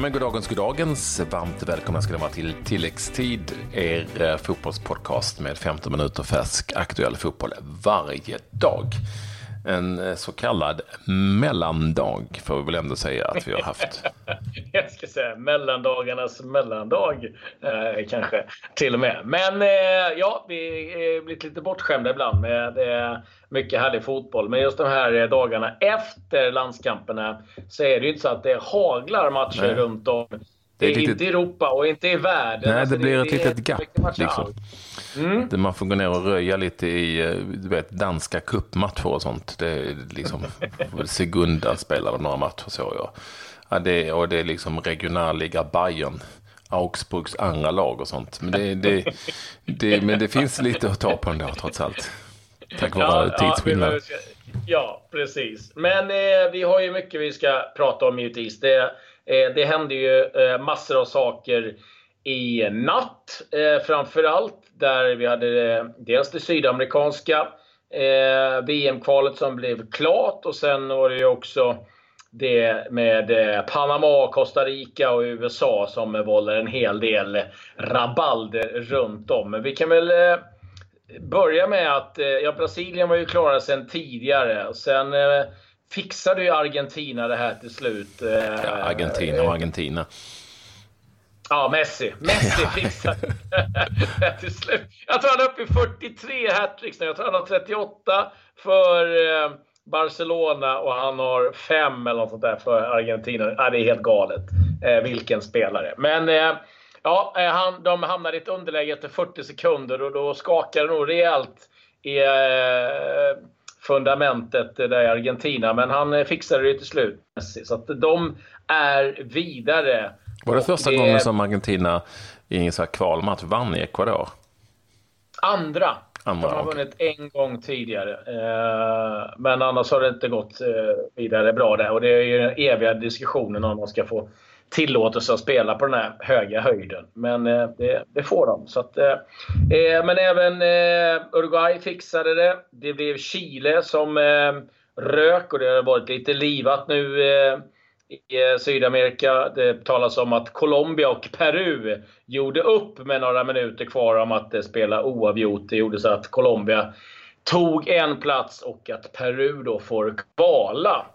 Ja, men goddagens, goddagens. Varmt välkomna ska ni vara till Tilläggstid, er eh, fotbollspodcast med 15 minuter färsk aktuell fotboll varje dag. En eh, så kallad mellandag får vi väl ändå säga att vi har haft. Jag ska säga mellandagarnas mellandag eh, kanske till och med. Men eh, ja, vi är blivit lite bortskämda ibland med eh, mycket härlig fotboll. Men just de här dagarna efter landskamperna så är det ju inte så att det haglar matcher Nej. runt om. Det är inte i Europa och inte i världen. Nej, alltså, det blir det, ett litet gap. Liksom. Mm. Där man får gå ner och röja lite i eh, du vet, danska kuppmatcher och sånt. Det är liksom Segunda spelade några matcher såg jag. Ja, det, och det är liksom regionalliga Bayern. Augsburgs andra lag och sånt. Men det, det, det, men det finns lite att ta på ändå trots allt. Tack vare ja, tidsskillnad. Ja, ja, precis. Men eh, vi har ju mycket vi ska prata om givetvis. Det, Eh, det händer ju eh, massor av saker i natt eh, framförallt. Där vi hade dels det sydamerikanska VM-kvalet som blev klart och sen var det ju också det med Panama, Costa Rica och USA som vållar en hel del rabalder runt om. Men vi kan väl börja med att ja, Brasilien var ju klara sen tidigare. Sen fixade ju Argentina det här till slut. Ja, Argentina och Argentina. Ja, Messi. Messi fixade det till slut. Jag tror han är uppe i 43 hattricks nu. Jag tror han har 38 för eh, Barcelona och han har 5 eller något sånt där för Argentina. Ja, det är helt galet. Eh, vilken spelare. Men eh, ja, han, de hamnade i ett underläge efter 40 sekunder och då skakade det nog rejält i fundamentet där i Argentina. Men han fixade det till slut. Så att de är vidare. Var det första det... gången som Argentina i en så här kvalmatch vann i Ecuador? Andra. Andra De har okay. vunnit en gång tidigare. Eh, men annars har det inte gått eh, vidare bra där. Och det är ju den eviga diskussionen om man ska få tillåtelse att spela på den här höga höjden. Men eh, det, det, får de. Så att, eh, eh, men även eh, Uruguay fixade det. Det blev Chile som rök och det har varit lite livat nu i Sydamerika. Det talas om att Colombia och Peru gjorde upp med några minuter kvar om att eh, spela oavgjort. Det gjorde så att Colombia tog en plats och att Peru då får kvala.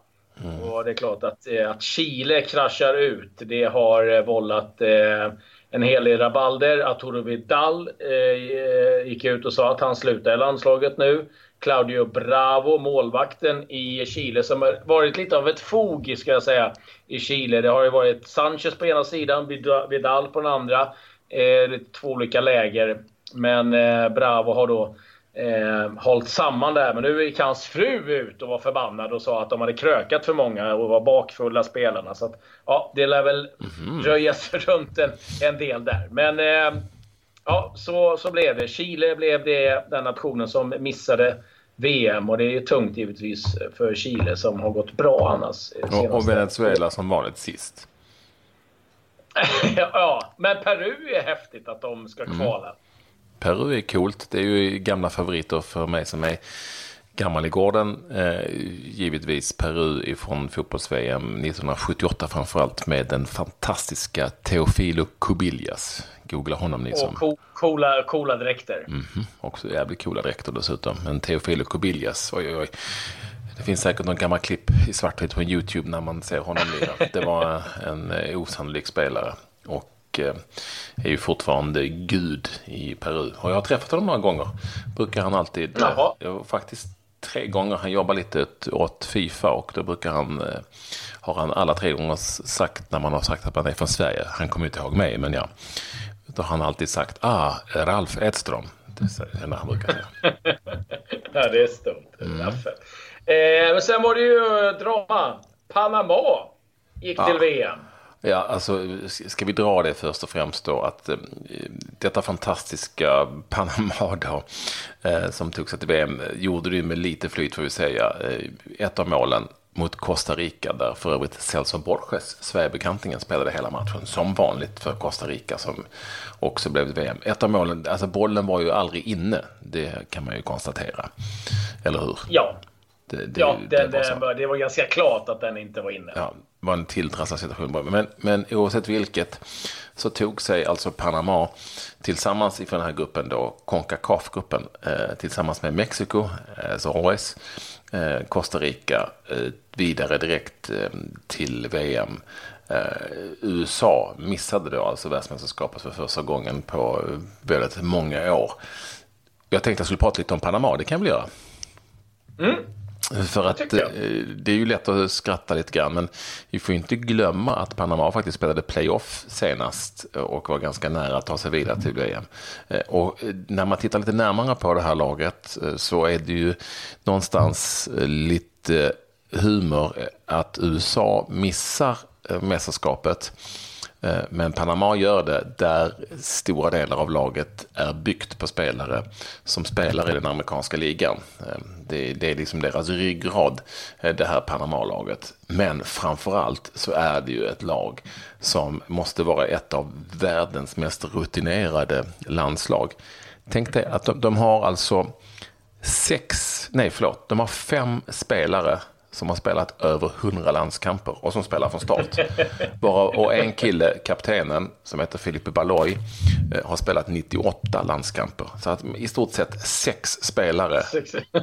Mm. Och det är klart att, eh, att Chile kraschar ut. Det har eh, vållat eh, en hel del rabalder. Arturo Vidal eh, gick ut och sa att han slutar i landslaget nu. Claudio Bravo, målvakten i Chile, som har varit lite av ett fog, ska jag säga, i Chile. Det har ju varit Sanchez på ena sidan, Vidal på den andra. Eh, två olika läger. Men eh, Bravo har då eh, hållit samman det här. Men nu gick hans fru ut och var förbannad och sa att de hade krökat för många och var bakfulla spelarna. Så att, ja, det lär väl mm. röjas runt en, en del där. Men eh, ja, så, så blev det. Chile blev det den nationen som missade VM och det är tungt givetvis för Chile som har gått bra annars. Och, och Venezuela som vanligt sist. ja, men Peru är häftigt att de ska mm. kvala. Mm. Peru är coolt. Det är ju gamla favoriter för mig som är gammal i gården. Eh, givetvis Peru ifrån fotbolls-VM 1978 framförallt med den fantastiska Teofilo Cubillas. Googla honom ni som... Och coola, coola dräkter. Mm -hmm. Också jävligt coola dräkter dessutom. Men Teofilo Cubillas, oj oj oj. Det finns säkert någon gammal klipp i svartvitt på YouTube när man ser honom lira. Det var en eh, osannolik spelare. Och eh, är ju fortfarande gud i Peru. Och jag har träffat honom några gånger. Brukar han alltid... Jaha. Jag, faktiskt tre gånger. Han jobbar lite åt Fifa och då brukar han, eh, har han alla tre gånger sagt när man har sagt att man är från Sverige. Han kommer inte ihåg mig, men ja. Då har han alltid sagt, ah, Ralf Edström. Det är när han brukar säga. ja, det är stort. Mm. Eh, men sen var det ju drama. Panama gick ja. till VM. Ja, alltså ska vi dra det först och främst då att eh, detta fantastiska Panama då, eh, som tog sig till VM gjorde det med lite flyt får vi säga. Eh, ett av målen mot Costa Rica där för övrigt Celso Borges, Sverigebekantingen, spelade hela matchen som vanligt för Costa Rica som också blev VM. Ett av målen, alltså bollen var ju aldrig inne, det kan man ju konstatera. Eller hur? Ja, det, det, ja, det, det, var det, var ganska klart att den inte var inne. Ja, var en tilltrasslad situation. Men, men oavsett vilket så tog sig alltså Panama tillsammans i den här gruppen då, Concacaf-gruppen, eh, tillsammans med Mexiko, eh, Zorres, eh, Costa Rica, eh, vidare direkt eh, till VM. Eh, USA missade då alltså världsmästerskapet för första gången på väldigt många år. Jag tänkte att jag skulle prata lite om Panama, det kan väl göra? Mm. För att eh, det är ju lätt att skratta lite grann, men vi får inte glömma att Panama faktiskt spelade playoff senast och var ganska nära att ta sig vidare till VM. Eh, och när man tittar lite närmare på det här laget eh, så är det ju någonstans lite humor att USA missar mästerskapet Eh, Eh, men Panama gör det där stora delar av laget är byggt på spelare som spelar i den amerikanska ligan. Eh, det, det är liksom deras ryggrad, eh, det här Panama-laget. Men framförallt så är det ju ett lag som måste vara ett av världens mest rutinerade landslag. Tänk dig att de, de har alltså sex, nej förlåt, de har fem spelare som har spelat över 100 landskamper och som spelar från start. Bara, och en kille, kaptenen, som heter Philippe Baloy, eh, har spelat 98 landskamper. Så att i stort sett sex spelare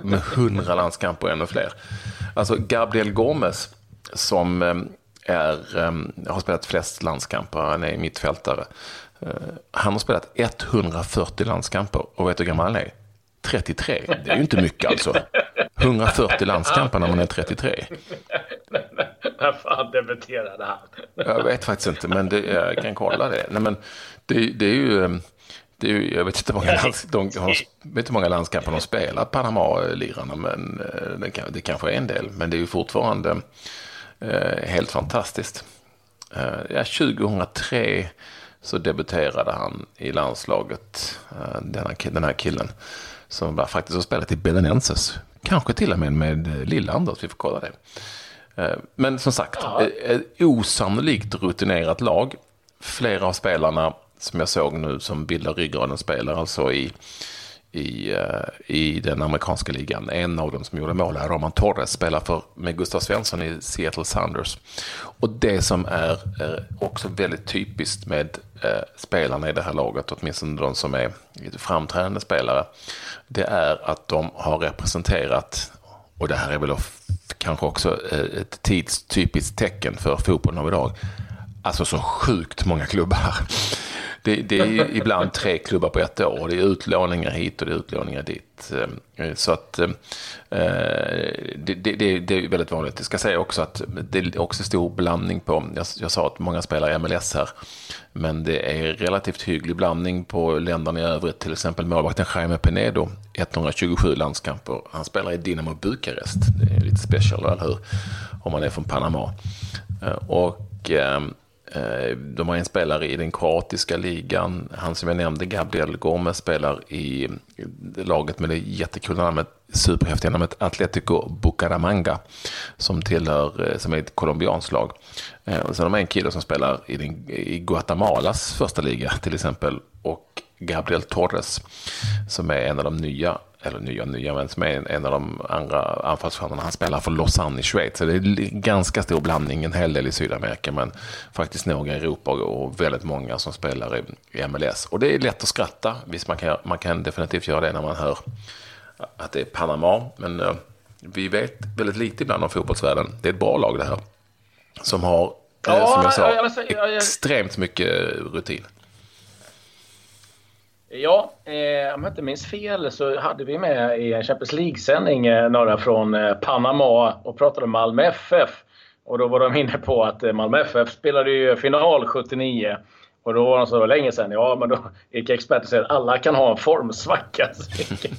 med 100 landskamper och ännu fler. Alltså Gabriel Gomes, som eh, är, eh, har spelat flest landskamper, han är mittfältare. Han har spelat 140 landskamper och vet du hur gammal han är? 33. Det är ju inte mycket alltså. 140 landskamper när man är 33. När fan debuterade han? Jag vet faktiskt inte, men det, jag kan kolla det. Nej, men det, det är ju... Det är ju, jag vet inte hur många, lands, de, har, vet många landskamper de spelar, Panama-lirarna, men eh, det, det kanske är en del. Men det är ju fortfarande eh, helt fantastiskt. Eh, ja, 2003 så debuterade han i landslaget, eh, den här killen som faktiskt har spelat i Belenenses. Kanske till och med med Lill-Anders, vi får kolla det. Eh, men som sagt, ja. Eh, ett osannolikt rutinerat lag. Flera av spelarna som jag såg nu som bildar ryggraden spelar alltså i, i, eh, i den amerikanska ligan. En av dem som gjorde mål här, Roman Torres, spelar för, med Gustav Svensson i Seattle Sounders. Och det som är, är också väldigt typiskt med eh, spelarna i det här laget, åtminstone de som är framträdande spelare, det är att de har representerat, och det här är väl kanske också eh, ett tidstypiskt tecken för fotbollen av idag, alltså så sjukt många klubbar. Det, det, är ibland tre klubbar på ett år. Det är utlåningar hit och det är utlåningar dit. Eh, så att eh, det, det, det är väldigt vanligt. Jag ska säga också att det är också stor blandning på, jag, jag sa att många spelar i MLS här, men det är relativt hygglig blandning på länderna i övrigt. Till exempel målvakten Jaime Penedo, 127 landskamper. Han spelar i Dinamo Bukarest. Det är lite special, eller hur? Om man är från Panama. Eh, och Eh, Eh, de har en spelare i den kroatiska ligan. Han som jag nämnde, Gabriel Gomes, spelar i laget med det jättekul namnet, superhäftiga namnet Atletico Bucaramanga. Som tillhör, eh, som är ett colombianskt lag. Eh, och sen har de en kille som spelar i, den, i Guatemalas första liga till exempel. Och Gabriel Torres som är en av de nya eller nya nya, men som är en av de andra anfallsstjärnorna. Han spelar för Lausanne i Schweiz. Så det är ganska stor blandning, en hel del i Sydamerika, men faktiskt några i Europa och väldigt många som spelar i MLS. Och det är lätt att skratta, visst man kan, man kan definitivt göra det när man hör att det är Panama, men uh, vi vet väldigt lite ibland om fotbollsvärlden. Det är ett bra lag det här, som har, uh, ja, som jag sa, jag, jag, extremt mycket rutin. Ja, eh, om jag inte minns fel så hade vi med i en Champions League-sändning eh, några från eh, Panama och pratade om Malmö FF. Och då var de inne på att eh, Malmö FF spelade ju final 79. Och då var de så länge sedan, ja men då gick experter och sa att alla kan ha en formsvacka.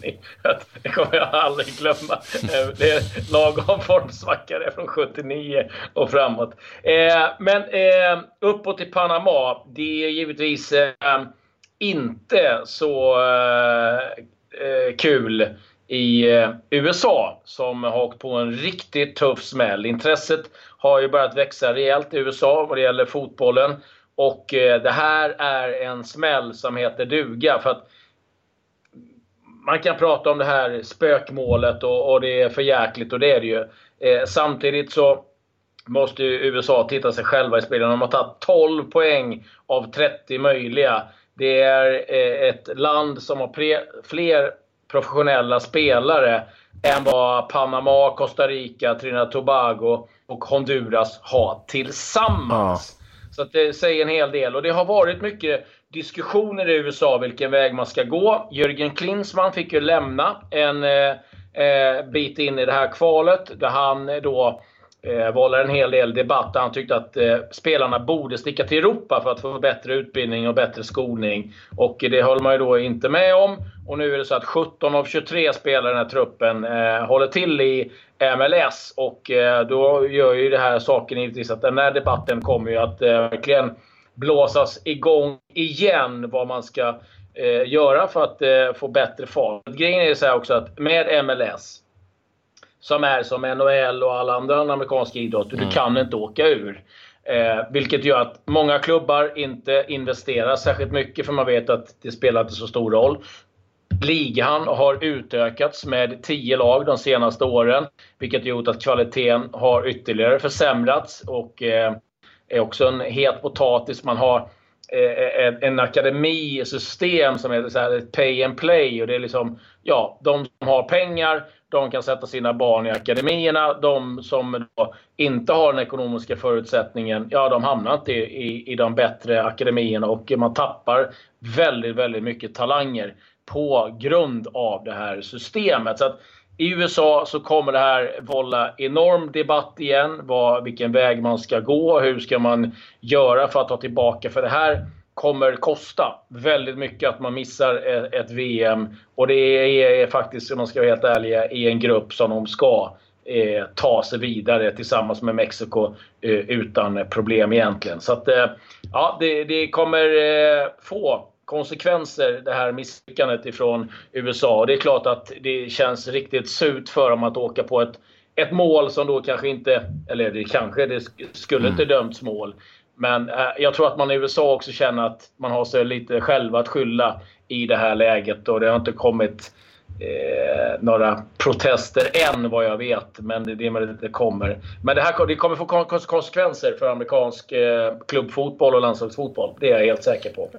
det kommer jag aldrig glömma. Eh, det är lagom formsvacka det är från 79 och framåt. Eh, men eh, uppåt till Panama, det är givetvis inte så eh, eh, kul i eh, USA som har åkt på en riktigt tuff smäll. Intresset har ju börjat växa rejält i USA vad det gäller fotbollen. Och eh, det här är en smäll som heter duga. För att man kan prata om det här spökmålet och, och det är för jäkligt och det är det ju. Eh, samtidigt så måste ju USA titta sig själva i spegeln. De har tagit 12 poäng av 30 möjliga. Det är eh, ett land som har fler professionella spelare än vad Panama, Costa Rica, Trinidad Tobago och Honduras har tillsammans. Ja. Så det säger en hel del. Och det har varit mycket diskussioner i USA vilken väg man ska gå. Jörgen Klinsmann fick ju lämna en eh, eh bit in i det här kvalet där han då eh, vållade en hel del debatt. Han tyckte att eh, spelarna borde sticka till Europa för att få bättre utbildning och bättre skolning. Och det höll man ju då inte med om. Och nu är det så att 17 av 23 spelare i den här truppen eh, håller till i MLS. Och eh, då gör ju det här saken givetvis att den här debatten kommer ju att eh, verkligen blåsas igång igen. Vad man ska eh, göra för att eh, få bättre fart. Grejen är så också att med MLS som är som NHL och alla andra amerikanska idrotter. Mm. Du kan inte åka ur. Eh, vilket gör att många klubbar inte investerar särskilt mycket för man vet att det spelar inte så stor roll. Ligan har utökats med 10 lag de senaste åren. Vilket gjort att kvaliteten har ytterligare försämrats och eh, är också en het potatis. Man har Eh, eh, en, en akademisystem som heter så här, pay and play. Och det är liksom, ja, de som har pengar de kan sätta sina barn i akademierna. De som inte har den ekonomiska förutsättningen, ja de hamnar inte i, i de bättre akademierna och man tappar väldigt, väldigt mycket talanger på grund av det här systemet. Så att i USA så kommer det här vålla enorm debatt igen. Vad, vilken väg man ska gå. Hur ska man göra för att ta tillbaka? För det här kommer kosta väldigt mycket att man missar ett VM. Och det är faktiskt, om man ska vara helt ärlig, i en grupp som de ska eh, ta sig vidare tillsammans med Mexiko eh, utan problem egentligen. Så att, eh, ja, det, det kommer eh, få konsekvenser det här misslyckandet ifrån USA. Och det är klart att det känns riktigt surt för dem att åka på ett, ett mål som då kanske inte, eller det kanske, det skulle inte mm. dömts mål. Men eh, jag tror att man i USA också känner att man har sig lite själva att skylla i det här läget och det har inte kommit eh, några protester än vad jag vet. Men det möjligt att det kommer. Men det här det kommer få konsekvenser för amerikansk eh, klubbfotboll och landslagsfotboll. Det är jag helt säker på.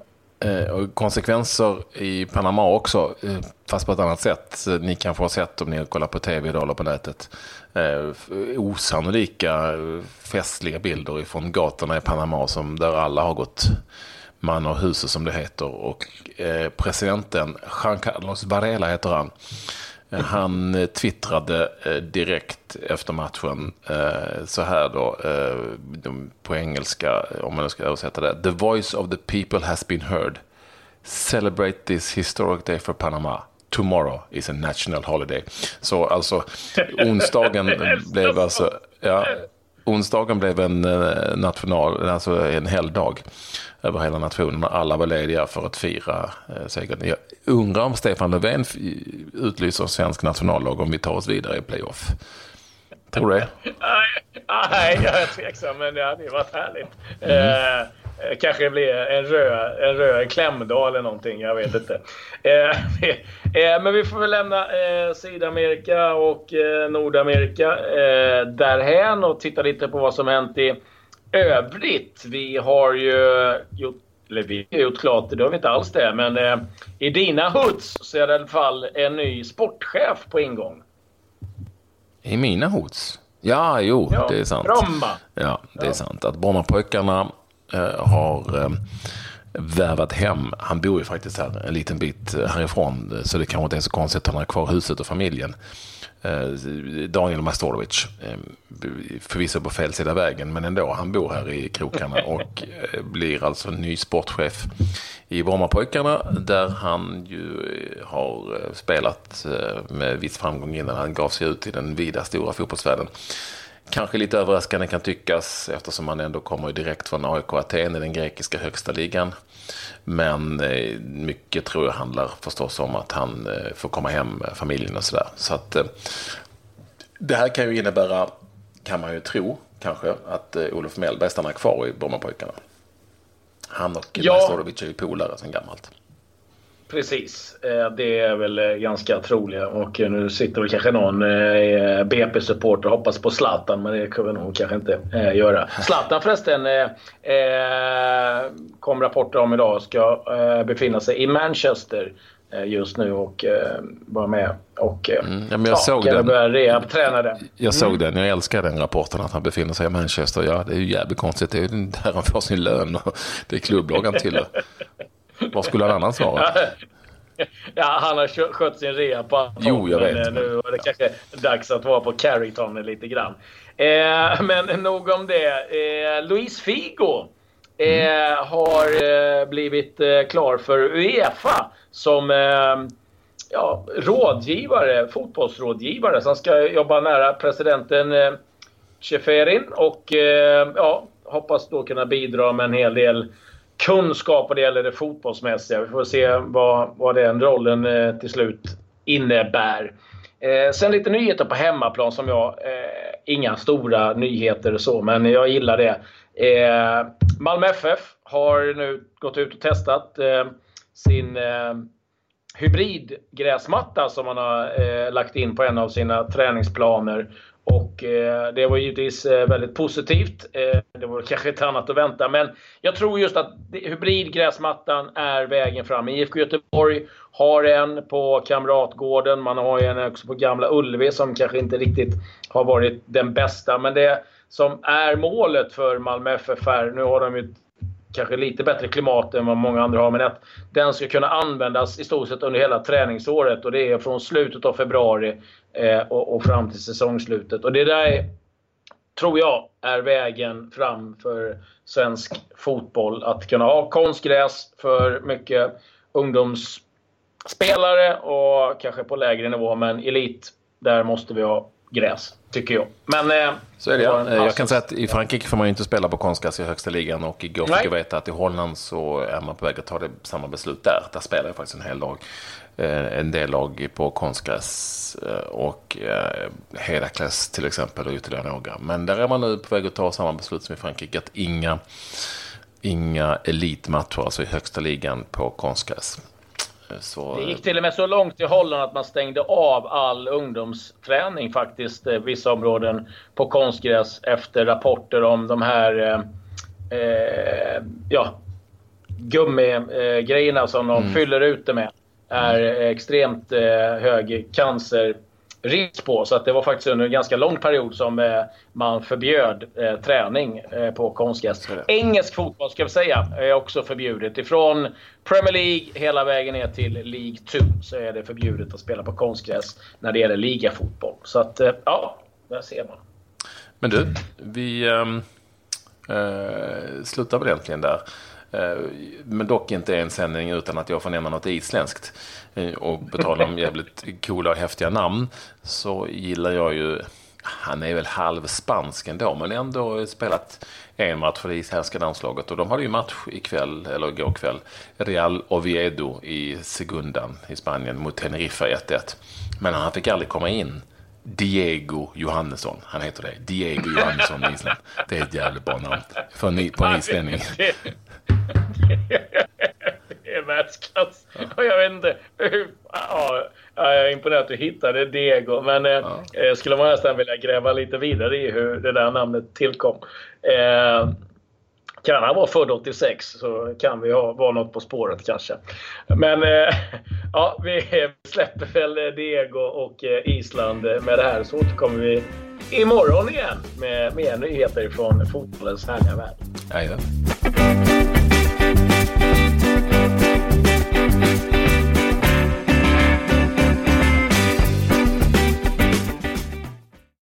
Eh, och konsekvenser i Panama också, eh, fast på ett annat sätt. Ni kanske har sett om ni kollar på tv idag eller på nätet. Eh, osannolika eh, festliga bilder från gatorna i Panama som där alla har gått man och huset som det heter. Och eh, presidenten, Juan Carlos Varela heter han. Han eh, twittrade eh, direkt efter matchen eh, så här då, på engelska, om man ska översätta det. The voice of the people has been heard. Celebrate this historic day for Panama. Tomorrow is a national holiday. Så alltså, onsdagen blev alltså, ja, onsdagen blev en national, alltså en helgdag över hela nationen. Alla var lediga för att fira eh, segern. Jag undrar om Stefan Löfven utlyser svensk nationallag om vi tar oss vidare i playoff. Tror du det? Nej, jag är tveksam, men det hade ju varit härligt. Mm. Eh, kanske blir en röd, en röd klämdag eller någonting. Jag vet inte. Eh, eh, men vi får väl lämna eh, Sydamerika och eh, Nordamerika eh, därhän och titta lite på vad som hänt i övrigt, vi har ju gjort eller vi har gjort klart det, har vi inte alls det. Men eh, i dina hoods så är det i alla fall en ny sportchef på ingång. I mina hoods? Ja, jo, ja, det är sant. Bromma. Ja, det är sant. Att Brommapojkarna eh, har eh, värvat hem, han bor ju faktiskt här en liten bit härifrån, så det kanske inte är så konstigt att han har kvar huset och familjen. Eh, Daniel Mastorovic, eh, förvisso på fel sida vägen, men ändå, han bor här i krokarna och eh, blir alltså ny sportchef i Brommapojkarna där han ju har spelat med viss framgång innan han gav sig ut i den vida stora fotbollsvärlden. Kanske lite överraskande kan tyckas eftersom han ändå kommer direkt från AIK Aten i den grekiska högsta ligan. Men eh, mycket tror jag handlar förstås om att han eh, får komma hem med familjen och sådär. Så att eh, det här kan ju innebära, kan man ju tro kanske, att Olof Mellberg stannar kvar i Brommapojkarna. Han och ja. Majstorovic är ju polare sedan gammalt. Precis. Eh, det är väl eh, ganska troliga. Och nu sitter väl kanske någon BP-supporter och hoppas på Zlatan, men det kommer nog kanske inte göra. Zlatan förresten, kom rapporter om idag, ska befinna sig i Manchester just nu och vara med och mm, ja, men jag ja, såg den. börja rehabträna Jag såg mm. den, jag älskar den rapporten att han befinner sig i Manchester. Ja, det är ju jävligt konstigt, det är ju där han får sin lön och det är klubblag han tillhör. Vad skulle han annars vara? Ja, han har skött sin rea på Jo, jag vet. Men nu är det kanske dags att vara på Carrington lite grann. Eh, men nog om det. Eh, Luis Figo eh, mm. har eh, blivit eh, klar för Uefa som eh, ja, rådgivare, fotbollsrådgivare. Så han ska jobba nära presidenten eh, Cheferin och ja, hoppas då kunna bidra med en hel del kunskap vad det gäller det fotbollsmässiga. Vi får se vad, vad den rollen eh, till slut innebär. Eh, sen lite nyheter på hemmaplan som jag... Eh, inga stora nyheter så, men jag gillar det. Eh, Malmö FF har nu gått ut och testat eh, sin eh, hybridgräsmatta som man har eh, lagt in på en av sina träningsplaner. Och eh, det var givetvis eh, väldigt positivt. Eh, det var kanske inte annat att vänta. Men jag tror just att hybridgräsmattan är vägen fram. IFK Göteborg har en på Kamratgården. Man har en också på Gamla Ullevi som kanske inte riktigt har varit den bästa. Men det som är målet för Malmö FF här, nu har de ju kanske lite bättre klimat än vad många andra har, men att den ska kunna användas i stort sett under hela träningsåret och det är från slutet av februari eh, och, och, fram till säsongslutet. Och det där tror jag är vägen fram för svensk fotboll. Att kunna ha konstgräs för mycket ungdomsspelare och kanske på lägre nivå, men elit, där måste vi ha gräs, tycker jag. Men, eh, så är det ja. Jag kan säga att i Frankrike får man ju inte spela på konstgräs i högsta ligan och igår fick jag veta att i Holland så är man på väg att ta det samma beslut där. Där spelar jag faktiskt en hel lag. Eh, en del lag på konstgräs eh, och eh, Herakles till exempel och ytterligare några. Men där är man nu på väg att ta samma beslut som i Frankrike. Att inga, inga elitmatcher, alltså i högsta ligan på konstgräs. Så... Det gick till och med så långt i Holland att man stängde av all ungdomsträning faktiskt, eh, vissa områden på konstgräs efter rapporter om de här eh, eh ja, gummigrejerna som de mm. fyller ut det med. Är extremt eh, hög cancer risk på. Så att det var faktiskt under en ganska lång period som eh, man förbjöd eh, träning eh, på konstgräs. Engelsk fotboll ska vi säga är också förbjudet. Ifrån Premier League hela vägen ner till League 2 så är det förbjudet att spela på konstgräs när det gäller ligafotboll. Så att eh, ja, där ser man. Men du, vi ähm, äh, slutar väl egentligen där. Eh, men dock inte en sändning utan att jag får nämna något isländskt. Eh, och på tal om jävligt coola och häftiga namn så gillar jag ju, han är väl halvspansk ändå, men ändå spelat en match för det isländska landslaget. Och de hade ju match ikväll, eller igår kväll, Real Oviedo i Segundan i Spanien mot Teneriffa 1-1. Men han fick aldrig komma in. Diego Johannesson. Han heter det. Diego Johannesson i Island. Det är ett jävligt bra namn. För en, på en islänning. det är världsklass. Och jag vet inte. Ja, jag är imponerad att du hittade Diego. Men ja. eh, skulle man nästan vilja gräva lite vidare i hur det där namnet tillkom. Eh, kan han vara född 86 så kan vi ha, vara något på spåret kanske. Men eh, ja, vi släpper väl Diego och eh, Island med det här så återkommer vi imorgon igen med mer nyheter från fotbollens härliga värld. Jajamän.